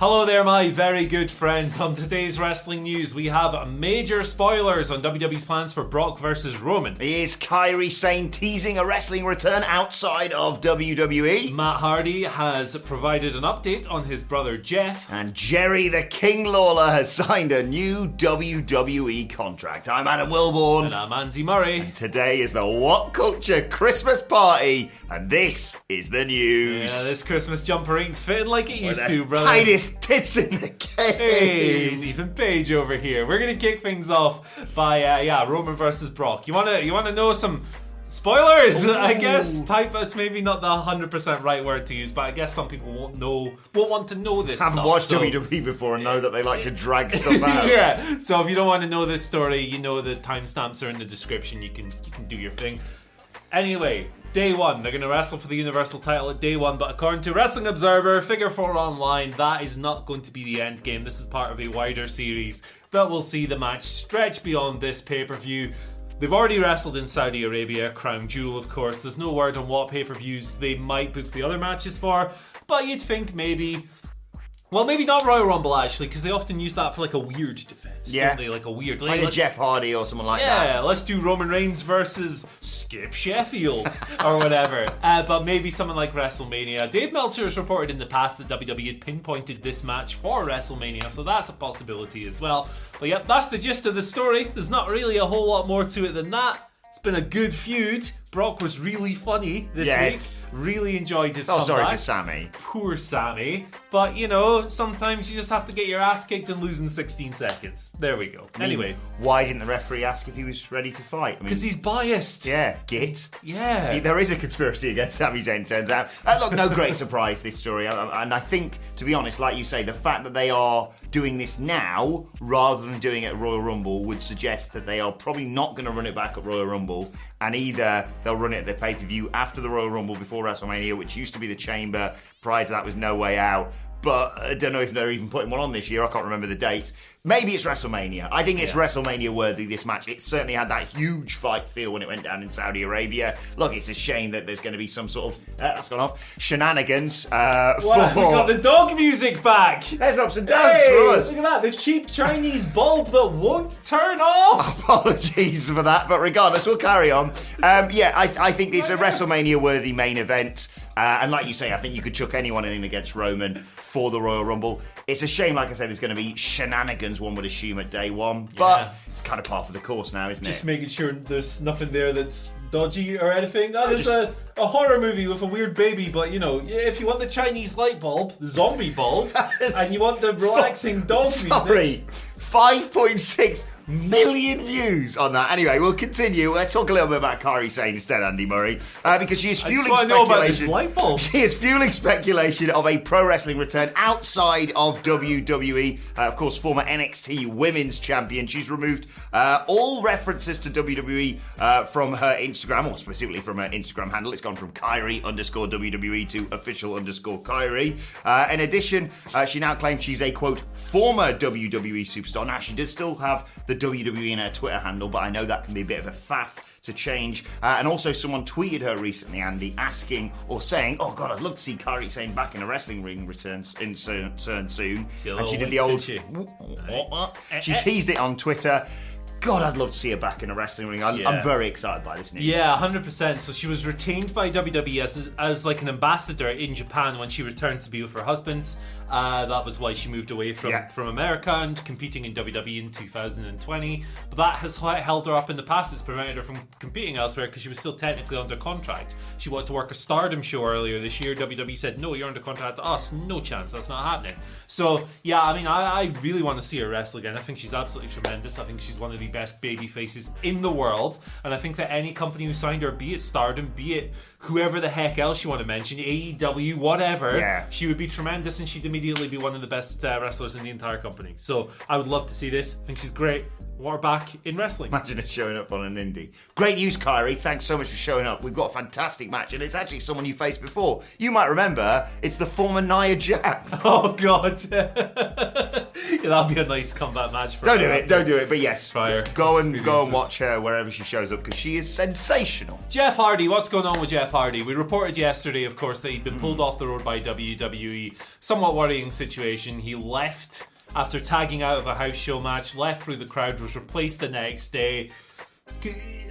Hello there, my very good friends. On today's wrestling news, we have major spoilers on WWE's plans for Brock versus Roman. Is Kairi Sane teasing a wrestling return outside of WWE? Matt Hardy has provided an update on his brother Jeff. And Jerry the King Lawler has signed a new WWE contract. I'm Adam Wilborn. And I'm Andy Murray. Today is the What Culture Christmas Party, and this is the news. Yeah, this Christmas jumper ain't fitting like it used to, brother. tightest tits in the game. Hey, Ethan Page over here. We're gonna kick things off by uh, yeah, Roman versus Brock. You wanna you wanna know some spoilers? I guess type it's maybe not the hundred percent right word to use, but I guess some people won't know won't want to know this. Haven't stuff, watched so- WWE before and know that they like to drag stuff out. yeah. So if you don't want to know this story, you know the timestamps are in the description. You can you can do your thing. Anyway, day one, they're going to wrestle for the Universal title at day one, but according to Wrestling Observer, Figure 4 Online, that is not going to be the end game. This is part of a wider series that will see the match stretch beyond this pay per view. They've already wrestled in Saudi Arabia, Crown Jewel, of course. There's no word on what pay per views they might book the other matches for, but you'd think maybe. Well, maybe not Royal Rumble actually, because they often use that for like a weird defense. Yeah. don't they? like a weird. Like a Jeff Hardy or someone like yeah, that. Yeah, let's do Roman Reigns versus Skip Sheffield or whatever. Uh, but maybe someone like WrestleMania. Dave Meltzer has reported in the past that WWE had pinpointed this match for WrestleMania, so that's a possibility as well. But yep, that's the gist of the story. There's not really a whole lot more to it than that. It's been a good feud. Brock was really funny this Yes. week. Really enjoyed his Oh, comeback. sorry for Sami. Poor Sami. But you know, sometimes you just have to get your ass kicked and lose in 16 seconds. There we go. Anyway, Why didn't the referee ask if he was ready to fight? I mean, because he's biased. Yeah, git. Yeah. There is a conspiracy against Sami Zayn, turns out. Uh, look, no great surprise, this story. Uh, And I think, to be honest, like you say, the fact that they are doing this now rather than doing it at Royal Rumble would suggest that they are probably not going to run it back at Royal Rumble. And either they'll run it at the pay per view after the Royal Rumble before WrestleMania, which used to be the Chamber. Prior to that was No Way Out. But I don't know if they're even putting one on this year. I can't remember the date. Maybe it's WrestleMania. I think it's WrestleMania worthy, this match. It certainly had that huge fight feel when it went down in Saudi Arabia. Look, it's a shame that there's going to be some sort of, uh, that's gone off, shenanigans. Uh? We for- got the dog music back. There's ups and downs Hey, for us. look at that. The cheap Chinese bulb that won't turn off. Apologies for that, but regardless, we'll carry on. Um, yeah, I, I think it's a WrestleMania worthy main event. Uh, and like you say, I think you could chuck anyone in against Roman for the Royal Rumble. It's a shame, like I said, there's going to be shenanigans, one would assume, at day one. But Yeah. it's kind of part of the course now, isn't Just it? Just making sure there's nothing there that's dodgy or anything. Oh, there's a, a horror movie with a weird baby, but you know, if you want the Chinese light bulb, the zombie bulb, and you want the relaxing dog music. Sorry, 5.6 million views on that. Anyway, we'll continue. Let's talk a little bit about Kairi Sane instead, Andy Murray, uh, because she is fueling wanna know about this speculation. She is fueling speculation of a pro wrestling return outside of WWE. Uh, of course, former NXT Women's Champion. She's removed uh, all references to WWE uh, from her Instagram, or specifically from her Instagram handle. It's gone from Kairi underscore WWE to official underscore Kairi. Uh, in addition, uh, she now claims she's a quote former WWE superstar. Now she does still have the WWE in her Twitter handle, but I know that can be a bit of a faff to change. Uh, and also, someone tweeted her recently, Andy, asking or saying, "Oh God, I'd love to see Kairi Sane back in a wrestling ring returns in soon." soon. soon. And she did the old. She teased it on Twitter. God, I'd love to see her back in a wrestling ring. I, Yeah. I'm very excited by this news. Yeah, hundred percent. So she was retained by WWE as, as like an ambassador in Japan when she returned to be with her husband. Uh, that was why she moved away from, Yeah. from America and competing in WWE in 2020. But that has held her up in the past. It's prevented her from competing elsewhere because she was still technically under contract. She wanted to work a Stardom show earlier this year. WWE said, "No, you're under contract to us. No chance. That's not happening." So yeah, I mean, I, I really want to see her wrestle again. I think she's absolutely tremendous. I think she's one of the best baby faces in the world, and I think that any company who signed her, be it Stardom, be it whoever the heck else you want to mention, AEW, whatever, Yeah. she would be tremendous, and she'd immediately be one of the best uh, wrestlers in the entire company. So I would love to see this. I think she's great. Her back in wrestling. Imagine her showing up on an indie. Great news, Kairi. Thanks so much for showing up. We've got a fantastic match, and it's actually someone you faced before. You might remember, it's the former Nia Jax. Oh God, yeah, that'll be a nice combat match for Don't do it, don't do it. But yes, Prior go and go and watch her wherever she shows up because she is sensational. Jeff Hardy, what's going on with Jeff Hardy? We reported yesterday, of course, that he'd been Mm. pulled off the road by WWE. Somewhat worrying situation. He left after tagging out of a house show match, left through the crowd, was replaced the next day.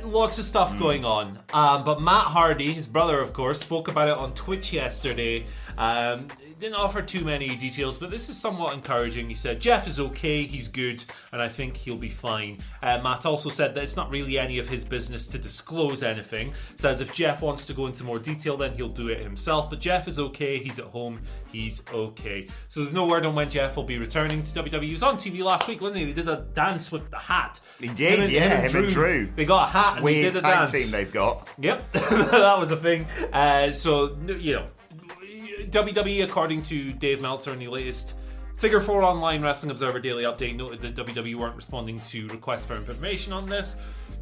Lots of stuff Mm. going on. Um, but Matt Hardy, his brother, of course, spoke about it on Twitch yesterday. Um, didn't offer too many details, but this is somewhat encouraging. He said Jeff is okay, he's good, and I think he'll be fine. Uh, Matt also said that it's not really any of his business to disclose anything. Says if Jeff wants to go into more detail, then he'll do it himself. But Jeff is okay, he's at home, he's okay. So there's no word on when Jeff will be returning to WWE. He was on TV last week, wasn't he? He did a dance with the hat. He did, and- yeah, him and Drew. They got a hat and they Weird did a tag dance. team they've got. Yep, that was a thing. Uh, so you know, WWE, according to Dave Meltzer in the latest Figure 4 Online Wrestling Observer Daily Update, noted that WWE weren't responding to requests for information on this.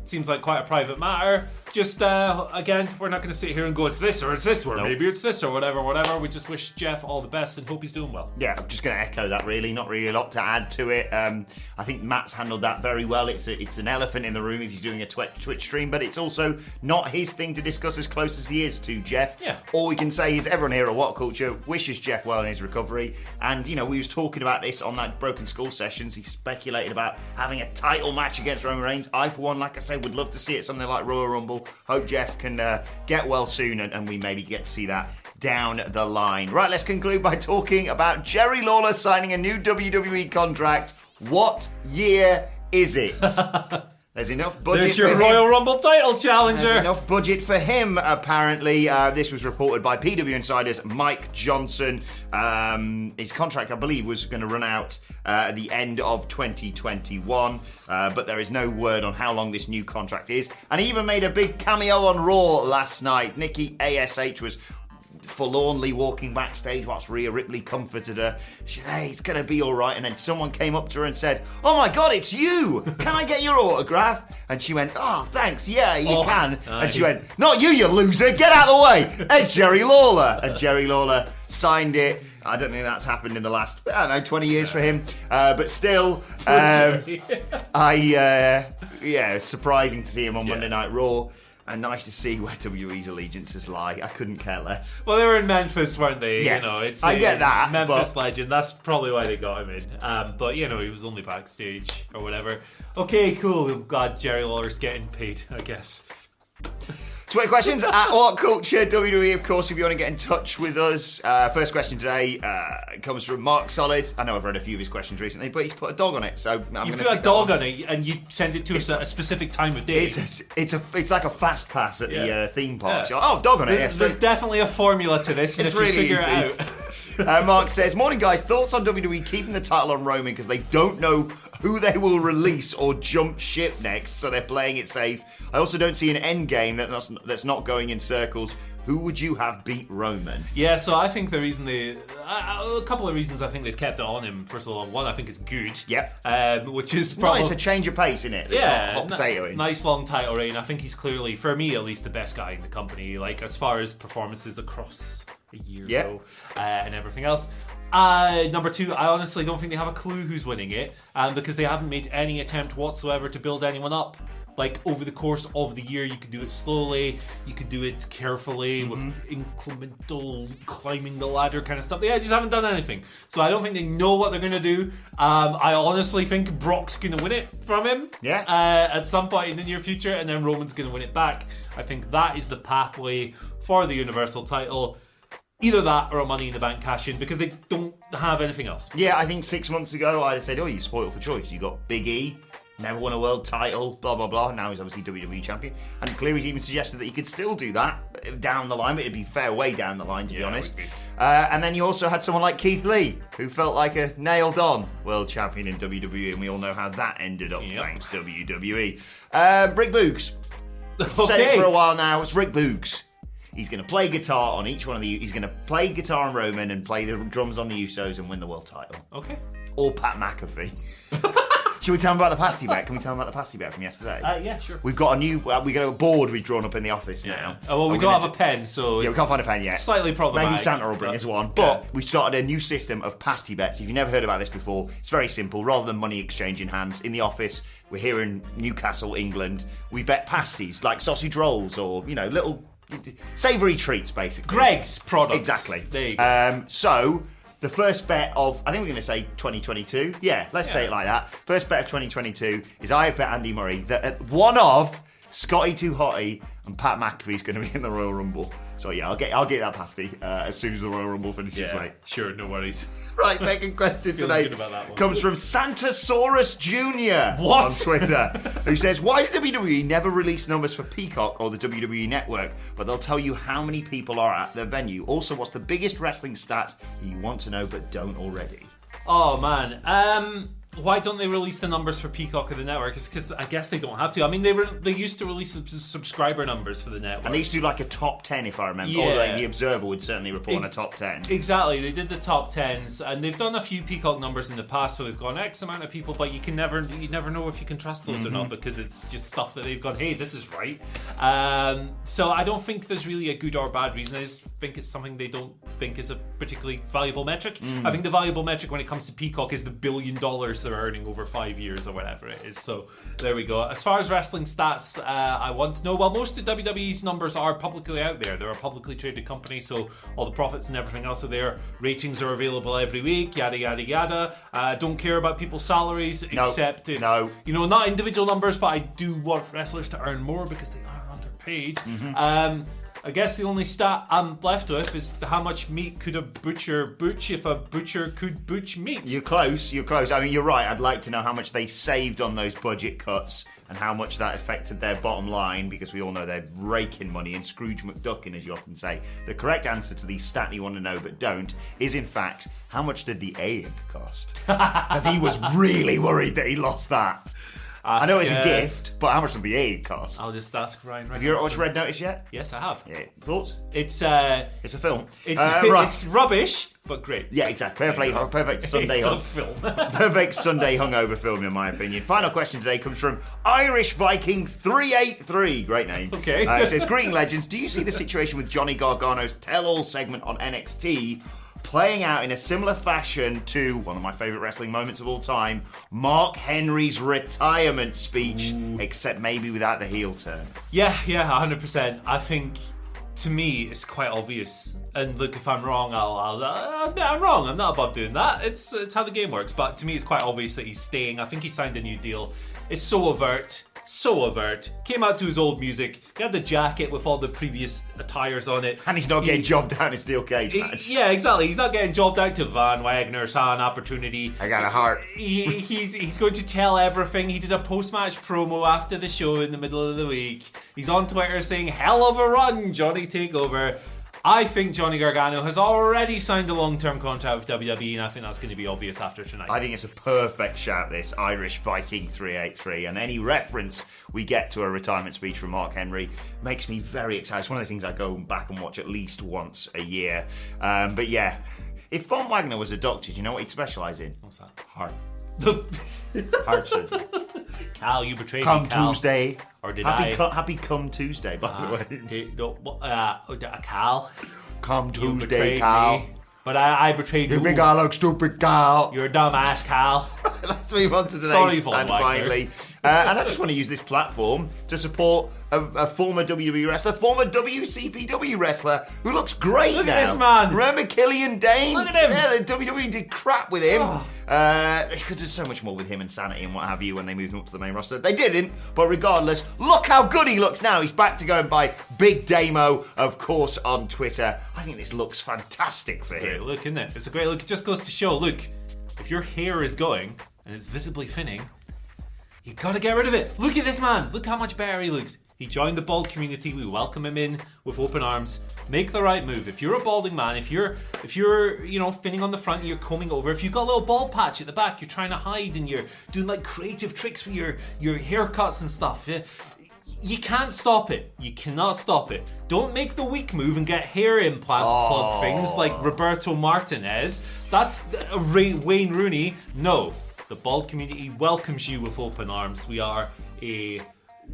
Seems like quite a private matter. Just uh, again, we're not going to sit here and go, it's this or it's this, or maybe it's this or whatever, whatever. We just wish Jeff all the best and hope he's doing well. Yeah, I'm just going to echo that. Really, not really a lot to add to it. Um, I think Matt's handled that very well. It's a, it's an elephant in the room if he's doing a Twitch, Twitch stream, but it's also not his thing to discuss as close as he is to Jeff. Yeah. All we can say is everyone here at What Culture wishes Jeff well in his recovery. And you know, we was talking about this on that Broken Skull sessions. He speculated about having a title match against Roman Reigns. I, for one, like I say, would love to see it something like Royal Rumble. Hope Jeff can uh, get well soon, and, and we maybe get to see that down the line. Right, let's conclude by talking about Jerry Lawler signing a new WWE contract. What year is it? There's enough budget. There's your for him. Royal Rumble title There's challenger. enough budget for him, apparently. Uh, this was reported by PW Insider's Mike Johnson. Um, his contract, I believe, was going to run out uh, at the end of 2021, uh, but there is no word on how long this new contract is. And he even made a big cameo on Raw last night. Nikki ASH was forlornly walking backstage whilst Rhea Ripley comforted her. She said, Hey, it's gonna be alright. And then someone came up to her and said, Oh my god, it's you! Can I get your autograph? And she went, Oh, thanks, yeah, you Oh, can. aye. And she went, Not you, you loser, get out of the way! It's Jerry Lawler. And Jerry Lawler signed it. I don't think that's happened in the last, I don't know, 20 years for him. Uh, but still, um, I, uh, yeah, it's surprising to see him on Monday Night Raw. And nice to see where WWE's allegiances lie. I couldn't care less. Well, they were in Memphis, weren't they? Yes, you know, it's I get that, Memphis but- legend. That's probably why they got him in. Um, but you know, he was only backstage or whatever. Okay, cool. I'm glad Jerry Lawler's getting paid. I guess. Twitter questions at What Culture WWE, of course, if you want to get in touch with us. Uh, first question today uh, comes from Mark Solid. I know I've read a few of his questions recently, but he's put a dog on it, so I'm You put a dog on it and you send it to us at a specific time of day. It's a, it's a it's like a fast pass at the uh, theme park. Yeah. Oh, dog on it. there's, yeah, there's definitely a formula to this, and It's if you really figure easy. it out. Uh, Mark says, Morning, guys. Thoughts on WWE keeping the title on Roman because they don't know who they will release or jump ship next, so they're playing it safe. I also don't see an end game that's, that's not going in circles. Who would you have beat Roman? Yeah, so I think the reason they, uh, a couple of reasons I think they've kept it on him. First of all, one I think it's good. Yep. Um, which is probably it's a change of pace, isn't it? It's yeah, n- nice long title reign. I think he's clearly, for me at least, the best guy in the company. Like as far as performances across a year Yeah. ago, uh, and everything else. Uh, number two, I honestly don't think they have a clue who's winning it, um, because they haven't made any attempt whatsoever to build anyone up. Like over the course of the year, you could do it slowly, you could do it carefully with incremental climbing the ladder kind of stuff. They just haven't done anything, so I don't think they know what they're gonna do. Um, I honestly think Brock's gonna win it from him, Yeah. uh, at some point in the near future, and then Roman's gonna win it back. I think that is the pathway for the Universal title. Either that or a Money in the Bank cash in because they don't have anything else. Yeah, I think six months ago I'd have said, "Oh, you spoiled for choice. You got Big E, never won a world title, blah blah blah. Now he's obviously WWE champion, and Cleary's even suggested that he could still do that down the line, but it'd be fair way down the line to be Yeah, it honest. be. Uh, and then you also had someone like Keith Lee, who felt like a nailed on world champion in WWE, and we all know how that ended up. Yep. Thanks WWE. Uh, Rick Boogs, Okay. said it for a while now. It's Rick Boogs. He's going to play guitar on each one of the. He's going to play guitar on Roman and play the drums on the Usos and win the world title Okay. or Pat McAfee. Should we tell him about the pasty bet? Can we tell him about the pasty bet from yesterday? Uh, yeah, sure. We've got a new. Uh, we got a board we've drawn up in the office now. Oh, well, we And don't have gonna a pen, so Yeah, we it's can't find a pen yet. Slightly problematic. Maybe Santa will bring us one. But we started a new system of pasty bets. If you've never heard about this before, it's very simple. Rather than money exchanging hands, in the office, we're here in Newcastle, England. We bet pasties like sausage rolls or you know little savoury treats, basically. Greggs products. Exactly. There you go. Um, so the first bet of I think we're going to say 2022. Yeah, let's say it like that. First bet of 2022 is I have bet Andy Murray that one of Scotty Too Hotty and Pat McAfee's going to be in the Royal Rumble. So yeah, I'll get I'll get that pasty uh, as soon as the Royal Rumble finishes. yeah, Mate. sure, no worries. Right, second question today good about that one. comes from Santasaurus Jr. What? on Twitter, who says, "Why did WWE never release numbers for Peacock or the WWE Network, but they'll tell you how many people are at their venue? Also, what's the biggest wrestling stat that you want to know but don't already?" Oh man, um, why don't they release the numbers for Peacock or the network? It's because I guess they don't have to. I mean, they were they used to release sub- subscriber numbers for the network. And they used to do like a top ten, if I remember. Or Yeah. like the Observer would certainly report on a top ten. Exactly, they did the top tens, and they've done a few Peacock numbers in the past where they've gone X amount of people, but you can never, you never know if you can trust those or Mm-hmm. not because it's just stuff that they've gone, hey, this is right. Um, so I don't think there's really a good or bad reason. I just think it's something they don't think is a particularly valuable metric. Mm. I think the valuable metric when it comes to Peacock is the billion dollars they're earning over five years or whatever it is. So there we go. As far as wrestling stats, uh, I want to know. Well, most of WWE's numbers are publicly out there. They're a publicly traded company, so all the profits and everything else are there. Ratings are available every week. Yada yada yada. Uh, don't care about people's salaries No, except if no. you know not individual numbers, but I do want wrestlers to earn more because they are underpaid. Mm-hmm. Um, I guess the only stat I'm left with is how much meat could a butcher butch if a butcher could butch meat. You're close. You're close. I mean, you're right. I'd like to know how much they saved on those budget cuts and how much that affected their bottom line because we all know they're raking money and Scrooge McDuckin, as you often say. The correct answer to the stat you want to know but don't is, in fact, how much did the egg cost? Because he was really worried that he lost that. I know it's a uh, gift, but how much did the egg cost? I'll just ask Ryan. Have you watched Red Notice yet? Yes, I have. Yeah. Thoughts? It's uh, It's a film. it's, Uh, right. it's rubbish, but great. Yeah, exactly. Perfect, perfect Sunday. it's hung- film. Perfect Sunday hungover film, in my opinion. Final question today comes from Irish Viking 383. Great name. Okay. Uh, it says, Greeting legends, do you see the situation with Johnny Gargano's tell all segment on NXT playing out in a similar fashion to one of my favourite wrestling moments of all time, Mark Henry's retirement speech, except maybe without the heel turn? Yeah, yeah, hundred percent. I think to me it's quite obvious. And look, if I'm wrong, I'll, I'll, uh, I'll admit I'm wrong. I'm not above doing that. It's it's how the game works. But to me, it's quite obvious that he's staying. I think he signed a new deal. It's so overt. So overt. Came out to his old music. He had the jacket with all the previous attires on it. And he's not He- getting jobbed down in steel cage he- match. yeah, exactly. He's not getting jobbed out to Von Wagner, saw an opportunity. I got a heart. he, he's he's going to tell everything. He did a post match promo after the show in the middle of the week. He's on Twitter saying, "Hell of a run, Johnny Takeover." I think Johnny Gargano has already signed a long-term contract with WWE, and I think that's going to be obvious after tonight. I think it's a perfect shout, this Irish Viking 383. And any reference we get to a retirement speech from Mark Henry makes me very excited. It's one of those things I go back and watch at least once a year. Um, but yeah, if Von Wagner was a doctor, do you know what he'd specialise in? What's that? Heart. Heart surgery. Cal, you betrayed Come me, Cal. Tuesday. Or did happy I? Co- happy come Tuesday, by Uh, the way. eh, no, what, uh, uh, Cal. come You Tuesday, Carl. me. But I, I betrayed you. You think I look stupid, Carl? You're a dumb ass, Cal. Let's move on to today's Sorry, Von and finally. Uh, and I just want to use this platform to support a, a former WWE wrestler, former WCPW wrestler who looks great Look now. at this man. Remember Killian Dain? Look at him. Yeah, the WWE did crap with him. Oh. Uh, they could do so much more with him and Sanity and what have you when they moved him up to the main roster. They didn't, but regardless, look how good he looks now. He's back to going by Big Damo, of course, on Twitter. I think this looks fantastic for Great him. look, isn't it? It's a great look. It just goes to show, look, if your hair is going and it's visibly thinning, you gotta get rid of it. Look at this man. Look how much better he looks. He joined the bald community. We welcome him in with open arms. Make the right move. If you're a balding man, if you're if you're you know thinning on the front, and you're combing over. If you've got a little bald patch at the back, you're trying to hide and you're doing like creative tricks with your your haircuts and stuff. You can't stop it. You cannot stop it. Don't make the weak move and get hair implant plug things like Roberto Martinez. That's uh, Ray, Wayne Rooney. No, the bald community welcomes you with open arms. We are a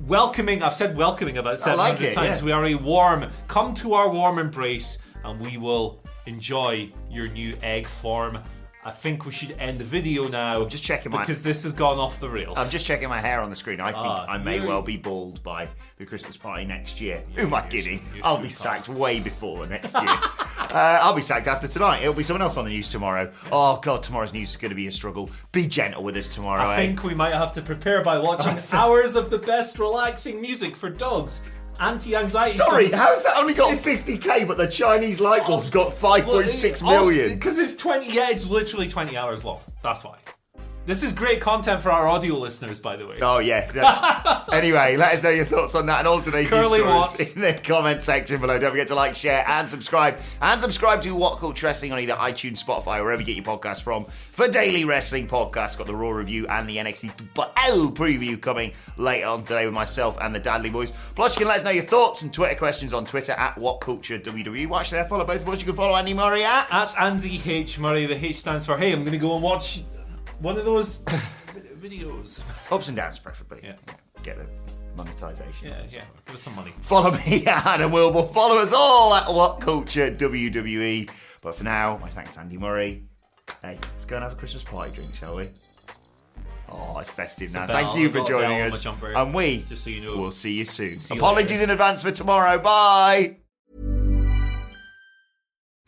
welcoming. I've said welcoming about 700 like it, times. yeah. We are a warm. Come to our warm embrace, and we will enjoy your new egg form. I think we should end the video now. I'm just checking my- because this has gone off the rails. I'm just checking my hair on the screen. I think Ah, I may you're- well be bald by the Christmas party next year. Who am I you're- kidding? you're I'll be sacked way before next year. uh, I'll be sacked after tonight. It'll be someone else on the news tomorrow. Oh God, tomorrow's news is going to be a struggle. Be gentle with us tomorrow. I eh? think we might have to prepare by watching hours of the best relaxing music for dogs. Anti-anxiety. Sorry, how's that only got It's- 50k, but the Chinese light bulb's got 5.6 million? Because it's 20. Yeah, it's literally 20 hours long. That's why. This is great content for our audio listeners, by the way. Oh yeah. anyway, let us know your thoughts on that and all today's Curly stories in the comment section below. Don't forget to like, share, and subscribe. And subscribe to What Culture Wrestling on either iTunes, Spotify, wherever you get your podcasts from for daily wrestling podcasts. Got the Raw review and the NXT L preview coming later on today with myself and the Dadley Boys. Plus, you can let us know your thoughts and Twitter questions on Twitter at What Culture WWE. Watch there, follow both of us. You can follow Andy Murray at. At Andy H. Murray, the H stands for hey, I'm going to go and watch one of those videos. Ups and downs, preferably. Yeah. Get the monetization. Yeah, yeah. Give us some money. Follow me at Adam Wilbur. Follow us all at What Culture WWE. But for now, my thanks to Andy Murray. Hey, let's go and have a Christmas party drink, shall we? Oh, it's festive now. bell. Thank you I've for got a bell joining us. And we Just so you know. will see you soon. you Apologies later. in advance for tomorrow. Bye.